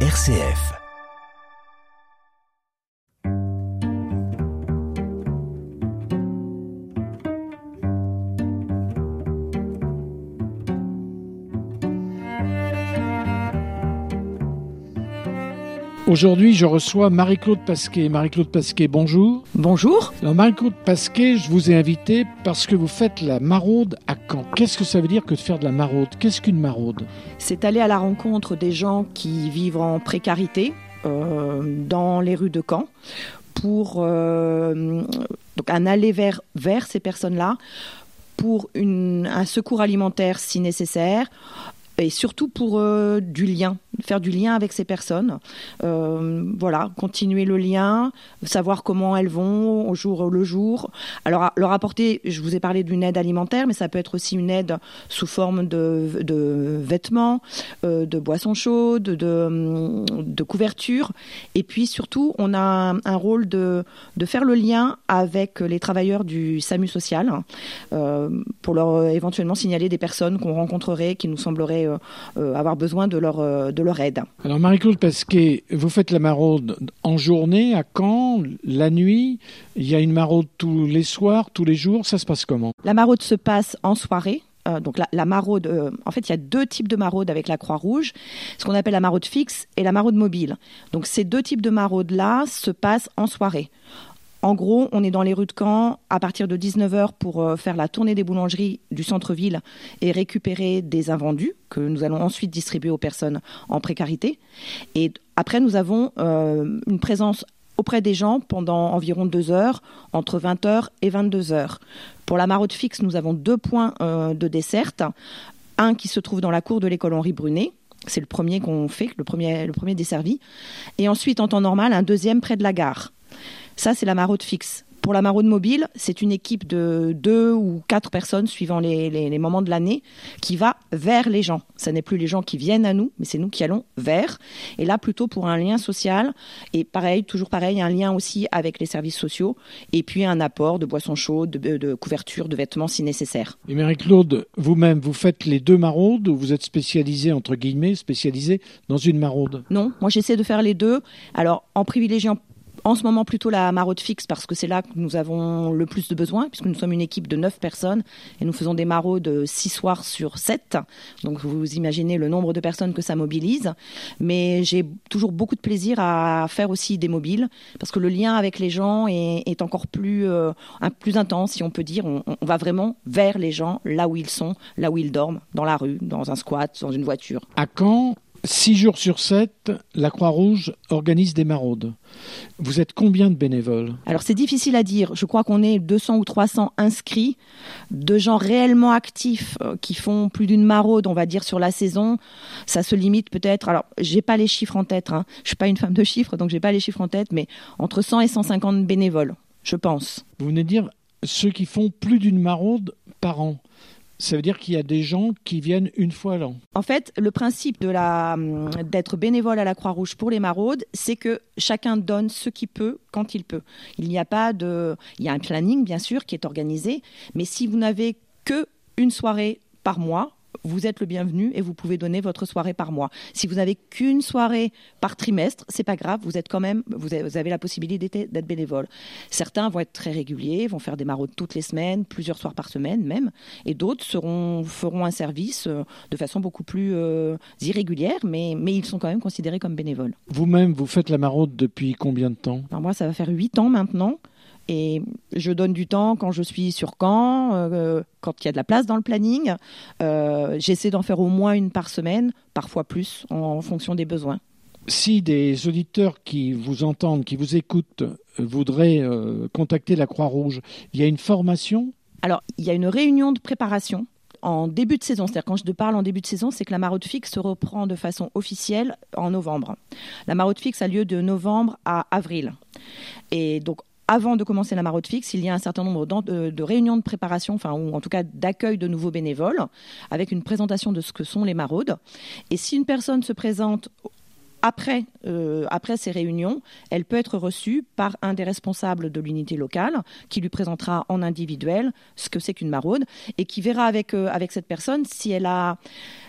RCF. Aujourd'hui, je reçois Marie-Claude Pasquet. Marie-Claude Pasquet, bonjour. Bonjour. Marie-Claude Pasquet, je vous ai invité parce que vous faites la maraude à Caen. Qu'est-ce que ça veut dire que de faire de la maraude? Qu'est-ce qu'une maraude? C'est aller à la rencontre des gens qui vivent en précarité euh, dans les rues de Caen pour euh, donc un aller vers, vers ces personnes-là pour une, un secours alimentaire si nécessaire, et surtout pour euh, du lien, faire du lien avec ces personnes. Euh, voilà, continuer le lien, savoir comment elles vont au jour le jour. Alors leur apporter, je vous ai parlé d'une aide alimentaire, mais ça peut être aussi une aide sous forme de, de vêtements, euh, de boissons chaudes, de, de couvertures. Et puis surtout, on a un, rôle de, de faire le lien avec les travailleurs du SAMU social euh, pour leur éventuellement signaler des personnes qu'on rencontrerait qui nous sembleraient avoir besoin de leur, de leur Alors Marie-Claude Pasquet, vous faites la maraude en journée, à Caen, la nuit Il y a une maraude tous les soirs, tous les jours Ça se passe comment? La maraude se passe en soirée. donc la, maraude, en fait, il y a deux types de maraude avec la Croix-Rouge, ce qu'on appelle la maraude fixe et la maraude mobile. Donc ces deux types de maraudes-là se passent en soirée. En gros, on est dans les rues de Caen à partir de 19h pour euh, faire la tournée des boulangeries du centre-ville et récupérer des invendus que nous allons ensuite distribuer aux personnes en précarité. Et après, nous avons euh, une présence auprès des gens pendant environ deux heures, entre 20h et 22h. Pour la maraude fixe, nous avons deux points euh, de desserte. Un qui se trouve dans la cour de l'école Henri Brunet, c'est le premier qu'on fait, le premier, le premier desservi. Et ensuite, en temps normal, un deuxième près de la gare. Ça, c'est la maraude fixe. Pour la maraude mobile, c'est une équipe de deux ou quatre personnes, suivant les, moments de l'année, qui va vers les gens. Ce n'est plus les gens qui viennent à nous, mais c'est nous qui allons vers. Et là, plutôt pour un lien social. Et pareil, toujours pareil, un lien aussi avec les services sociaux. Et puis un apport de boissons chaudes, de, de couverture, de vêtements si nécessaire. Et Marie-Claude, vous-même, vous faites les deux maraudes ou vous êtes spécialisée, entre guillemets, spécialisée dans une maraude? Non, moi j'essaie de faire les deux. Alors, en privilégiant en ce moment, plutôt la maraude fixe parce que c'est là que nous avons le plus de besoins, puisque nous sommes une équipe de 9 personnes et nous faisons des maraudes 6 soirs sur 7. Donc vous imaginez le nombre de personnes que ça mobilise. Mais j'ai toujours beaucoup de plaisir à faire aussi des mobiles parce que le lien avec les gens est, encore plus, euh, plus intense, si on peut dire. On, on va vraiment vers les gens, là où ils sont, là où ils dorment, dans la rue, dans un squat, dans une voiture. À quand Six jours sur sept, la Croix-Rouge organise des maraudes. Vous êtes combien de bénévoles? Alors c'est difficile à dire. Je crois qu'on est 200 ou 300 inscrits, de gens réellement actifs euh, qui font plus d'une maraude, on va dire, sur la saison. Ça se limite peut-être. Alors j'ai pas les chiffres en tête. Hein. Je suis pas une femme de chiffres, donc j'ai pas les chiffres en tête, mais entre 100 et 150 bénévoles, je pense. Vous venez de dire ceux qui font plus d'une maraude par an. Ça veut dire qu'il y a des gens qui viennent une fois l'an. En fait, le principe hum, d'être bénévole à la Croix-Rouge pour les maraudes, c'est que chacun donne ce qu'il peut quand il peut. Il n'y a pas de y a un planning bien sûr qui est organisé, mais si vous n'avez que une soirée par mois, vous êtes le bienvenu et vous pouvez donner votre soirée par mois. Si vous n'avez qu'une soirée par trimestre, c'est pas grave, vous êtes quand même, vous avez la possibilité d'être bénévole. Certains vont être très réguliers, vont faire des maraudes toutes les semaines, plusieurs soirs par semaine même, et d'autres seront feront un service euh, de façon beaucoup plus euh, irrégulière, mais mais ils sont quand même considérés comme bénévoles. Vous-même, vous faites la maraude depuis combien de temps? Alors moi, ça va faire huit ans maintenant. Et je donne du temps quand je suis sur Caen, euh, quand il y a de la place dans le planning. Euh, j'essaie d'en faire au moins une par semaine, parfois plus, en, fonction des besoins. Si des auditeurs qui vous entendent, qui vous écoutent, euh, voudraient contacter la Croix-Rouge, il y a une formation? Alors, il y a une réunion de préparation en début de saison. C'est-à-dire quand je te parle en début de saison, c'est que la maraude fixe se reprend de façon officielle en novembre. La maraude fixe a lieu de novembre à avril. Et donc avant de commencer la maraude fixe, il y a un certain nombre de, réunions de préparation, enfin, ou en tout cas d'accueil de nouveaux bénévoles, avec une présentation de ce que sont les maraudes. Et si une personne se présente après, euh, ces réunions, elle peut être reçue par un des responsables de l'unité locale qui lui présentera en individuel ce que c'est qu'une maraude et qui verra avec, euh, cette personne si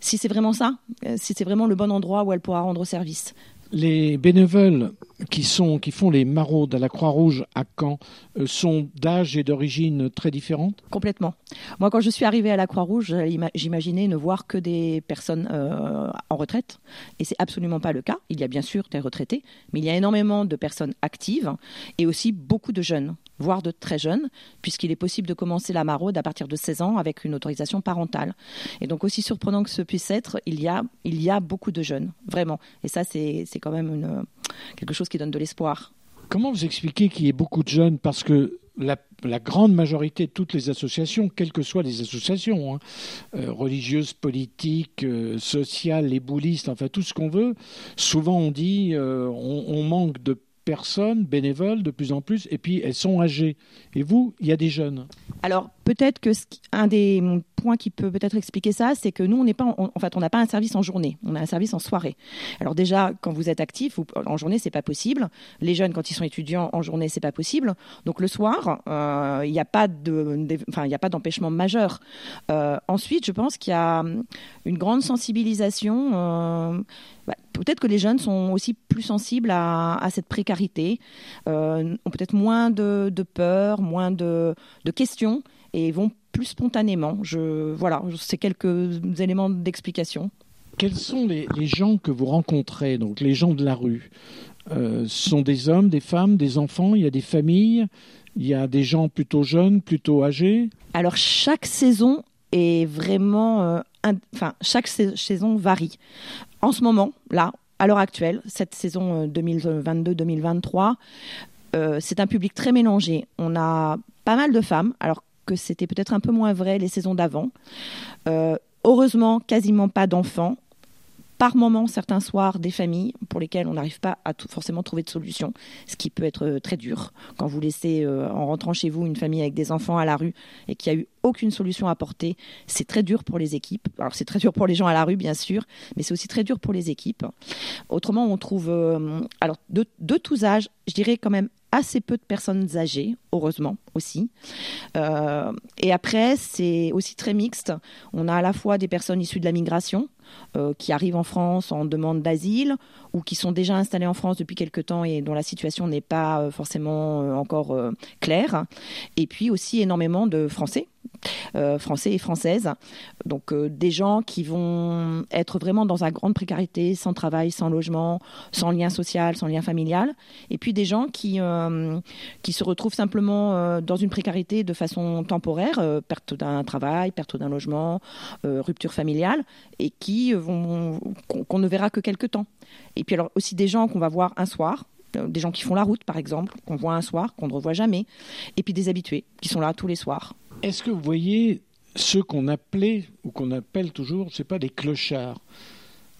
si c'est vraiment ça, euh, si c'est vraiment le bon endroit où elle pourra rendre service. Les bénévoles qui, sont, qui font les maraudes à la Croix-Rouge à Caen euh, sont d'âge et d'origine très différentes Complètement. Moi, quand je suis arrivée à la Croix-Rouge, j'imaginais ne voir que des personnes euh, en retraite. Et c'est absolument pas le cas. Il y a bien sûr des retraités, mais il y a énormément de personnes actives et aussi beaucoup de jeunes voire de très jeunes, puisqu'il est possible de commencer la maraude à partir de 16 ans avec une autorisation parentale. Et donc, aussi surprenant que ce puisse être, il y a beaucoup de jeunes, vraiment. Et ça, c'est quand même une, quelque chose qui donne de l'espoir. Comment vous expliquez qu'il y ait beaucoup de jeunes? Parce que la, grande majorité de toutes les associations, quelles que soient les associations, hein, euh, religieuses, politiques, euh, sociales, les boulistes, enfin tout ce qu'on veut, souvent on dit euh, on, manque de personnes bénévoles de plus en plus, et puis elles sont âgées. Et vous, il y a des jeunes. Alors peut-être que un des points qui peut peut-être expliquer ça, c'est que nous, on n'est pas, en, fait, on n'a pas un service en journée, on a un service en soirée. Alors déjà, quand vous êtes actif, en journée, c'est pas possible. Les jeunes, quand ils sont étudiants, en journée, c'est pas possible. Donc le soir, euh, il n'y a pas de, d'empêchement majeur. Euh, ensuite, je pense qu'il y a une grande sensibilisation. Euh, bah, peut-être que les jeunes sont aussi plus sensibles à, cette précarité, ont peut-être moins de, peur, moins de, de questions et vont plus spontanément. Je, voilà, c'est quelques éléments d'explication. Quels sont les, gens que vous rencontrez, donc les gens de la rue? Euh, Ce sont des hommes, des femmes, des enfants, il y a des familles, il y a des gens plutôt jeunes, plutôt âgés? Alors chaque saison est vraiment... Euh, enfin, chaque saison varie. En ce moment, là, à l'heure actuelle, cette saison 2022-2023, euh, c'est un public très mélangé. On a pas mal de femmes. Alors que c'était peut-être un peu moins vrai les saisons d'avant. Euh, heureusement, quasiment pas d'enfants. Par moments, certains soirs, des familles pour lesquelles on n'arrive pas à forcément trouver de solution, ce qui peut être euh, très dur. Quand vous laissez, euh, en rentrant chez vous, une famille avec des enfants à la rue et qu'il n'y a eu aucune solution apportée, c'est très dur pour les équipes. Alors c'est très dur pour les gens à la rue, bien sûr, mais c'est aussi très dur pour les équipes. Autrement, on trouve, alors de, tous âges, je dirais quand même assez peu de personnes âgées, heureusement aussi. Euh, et après, c'est aussi très mixte. On a à la fois des personnes issues de la migration euh, qui arrivent en France en demande d'asile ou qui sont déjà installées en France depuis quelque temps et dont la situation n'est pas euh, forcément encore claire. Et puis aussi énormément de Français euh, français et françaises. Donc euh, des gens qui vont être vraiment dans une grande précarité, sans travail, sans logement, sans lien social, sans lien familial. Et puis des gens qui, euh, qui se retrouvent simplement dans une précarité de façon temporaire, perte d'un travail, perte d'un logement, rupture familiale, et qui vont qu'on ne verra que quelques temps. Et puis alors aussi des gens qu'on va voir un soir, des gens qui font la route, par exemple, qu'on voit un soir, qu'on ne revoit jamais, et puis des habitués qui sont là tous les soirs. Est-ce que vous voyez ceux qu'on appelait ou qu'on appelle toujours, je sais pas, des clochards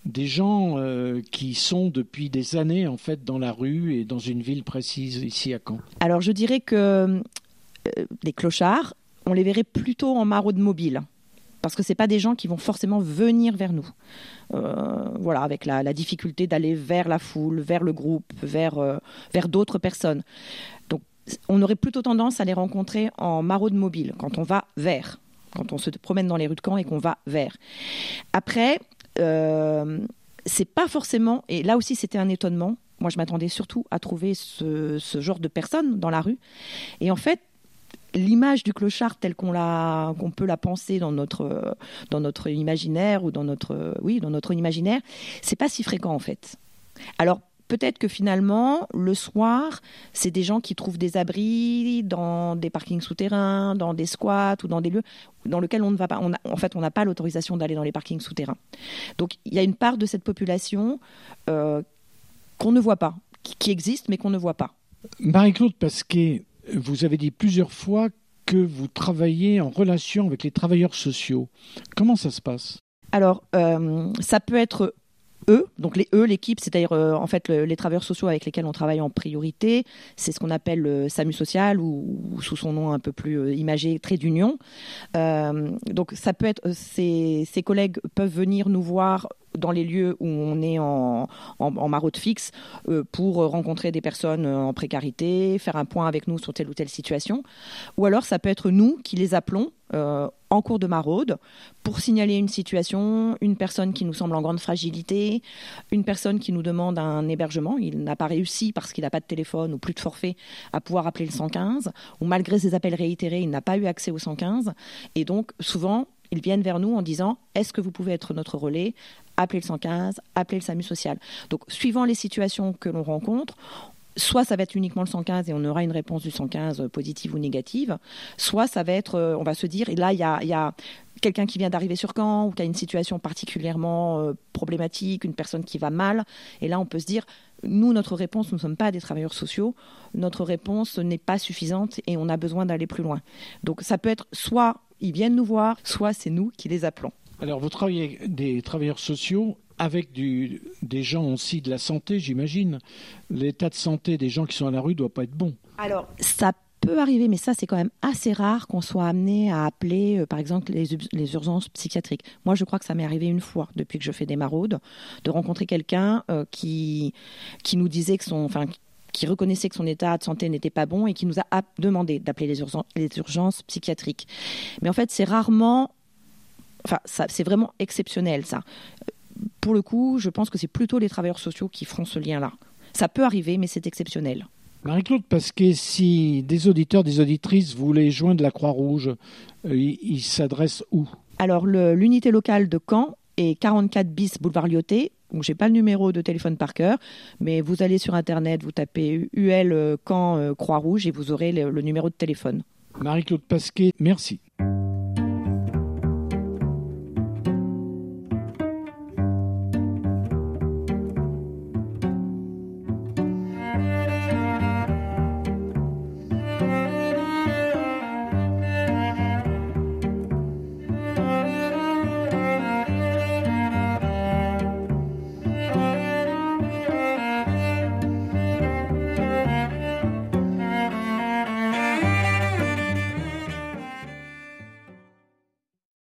des gens euh, qui sont depuis des années en fait dans la rue et dans une ville précise ici à Caen? Alors je dirais que euh, les clochards, on les verrait plutôt en maraude mobile parce que ce pas des gens qui vont forcément venir vers nous. Euh, voilà, avec la, difficulté d'aller vers la foule, vers le groupe, vers, vers d'autres personnes. On aurait plutôt tendance à les rencontrer en maraude mobile, quand on va vers quand on se promène dans les rues de Caen et qu'on va vers. Après, euh, c'est pas forcément, et là aussi c'était un étonnement, moi je m'attendais surtout à trouver ce, genre de personnes dans la rue. Et en fait, l'image du clochard telle qu'on peut la penser dans notre dans notre imaginaire ou dans notre oui dans notre imaginaire c'est pas si fréquent en fait alors peut-être que finalement, le soir, c'est des gens qui trouvent des abris dans des parkings souterrains, dans des squats ou dans des lieux dans lesquels on ne va pas. en fait, on n'a pas l'autorisation d'aller dans les parkings souterrains. Donc, il y a une part de cette population euh, qu'on ne voit pas, qui, existe mais qu'on ne voit pas. Marie-Claude Pasquet, vous avez dit plusieurs fois que vous travaillez en relation avec les travailleurs sociaux. Comment ça se passe? Alors, euh, ça peut être eux, donc les eux, l'équipe, c'est-à-dire euh, en fait les travailleurs sociaux avec lesquels on travaille en priorité, c'est ce qu'on appelle le SAMU social ou, sous son nom un peu plus euh, imagé, trait d'union. Euh, donc ça peut être, ces, ces collègues peuvent venir nous voir dans les lieux où on est en, en, maraude fixe pour rencontrer des personnes en précarité, faire un point avec nous sur telle ou telle situation. Ou alors ça peut être nous qui les appelons en cours de maraude pour signaler une situation, une personne qui nous semble en grande fragilité, une personne qui nous demande un hébergement, il n'a pas réussi parce qu'il n'a pas de téléphone ou plus de forfait à pouvoir appeler le 115, ou malgré ses appels réitérés, il n'a pas eu accès au 115. Et donc souvent, ils viennent vers nous en disant est-ce que vous pouvez être notre relais? Appelez le 115, appelez le SAMU social. Donc, suivant les situations que l'on rencontre, soit ça va être uniquement le 115 et on aura une réponse du 115 euh, positive ou négative, soit ça va être, euh, on va se dire, et là il y a, quelqu'un qui vient d'arriver sur Caen ou qui a une situation particulièrement euh, problématique, une personne qui va mal, et là on peut se dire, nous, notre réponse, nous ne sommes pas des travailleurs sociaux, notre réponse n'est pas suffisante et on a besoin d'aller plus loin. Donc ça peut être soit ils viennent nous voir, soit c'est nous qui les appelons. Alors vous travaillez des travailleurs sociaux avec des gens aussi de la santé, j'imagine. L'état de santé des gens qui sont à la rue doit pas être bon. Alors, ça peut arriver, mais ça, c'est quand même assez rare qu'on soit amené à appeler, euh, par exemple, les, les, urgences psychiatriques. Moi, je crois que ça m'est arrivé une fois depuis que je fais des maraudes, de rencontrer quelqu'un euh, qui, qui nous disait que son. Enfin, qui reconnaissait que son état de santé n'était pas bon et qui nous a demandé d'appeler les, les urgences psychiatriques. Mais en fait, c'est rarement Enfin, c'est vraiment exceptionnel, ça pour le coup, je pense que c'est plutôt les travailleurs sociaux qui feront ce lien-là. Ça peut arriver, mais c'est exceptionnel. Marie-Claude Pasquet, si des auditeurs, des auditrices voulaient joindre la Croix-Rouge, euh, ils s'adressent où? Alors, l'unité locale de Caen est 44 bis boulevard Lyoté. Donc, j'ai pas le numéro de téléphone par cœur, mais vous allez sur Internet, vous tapez UL Caen euh, Croix-Rouge et vous aurez le numéro de téléphone. Marie-Claude Pasquet, merci.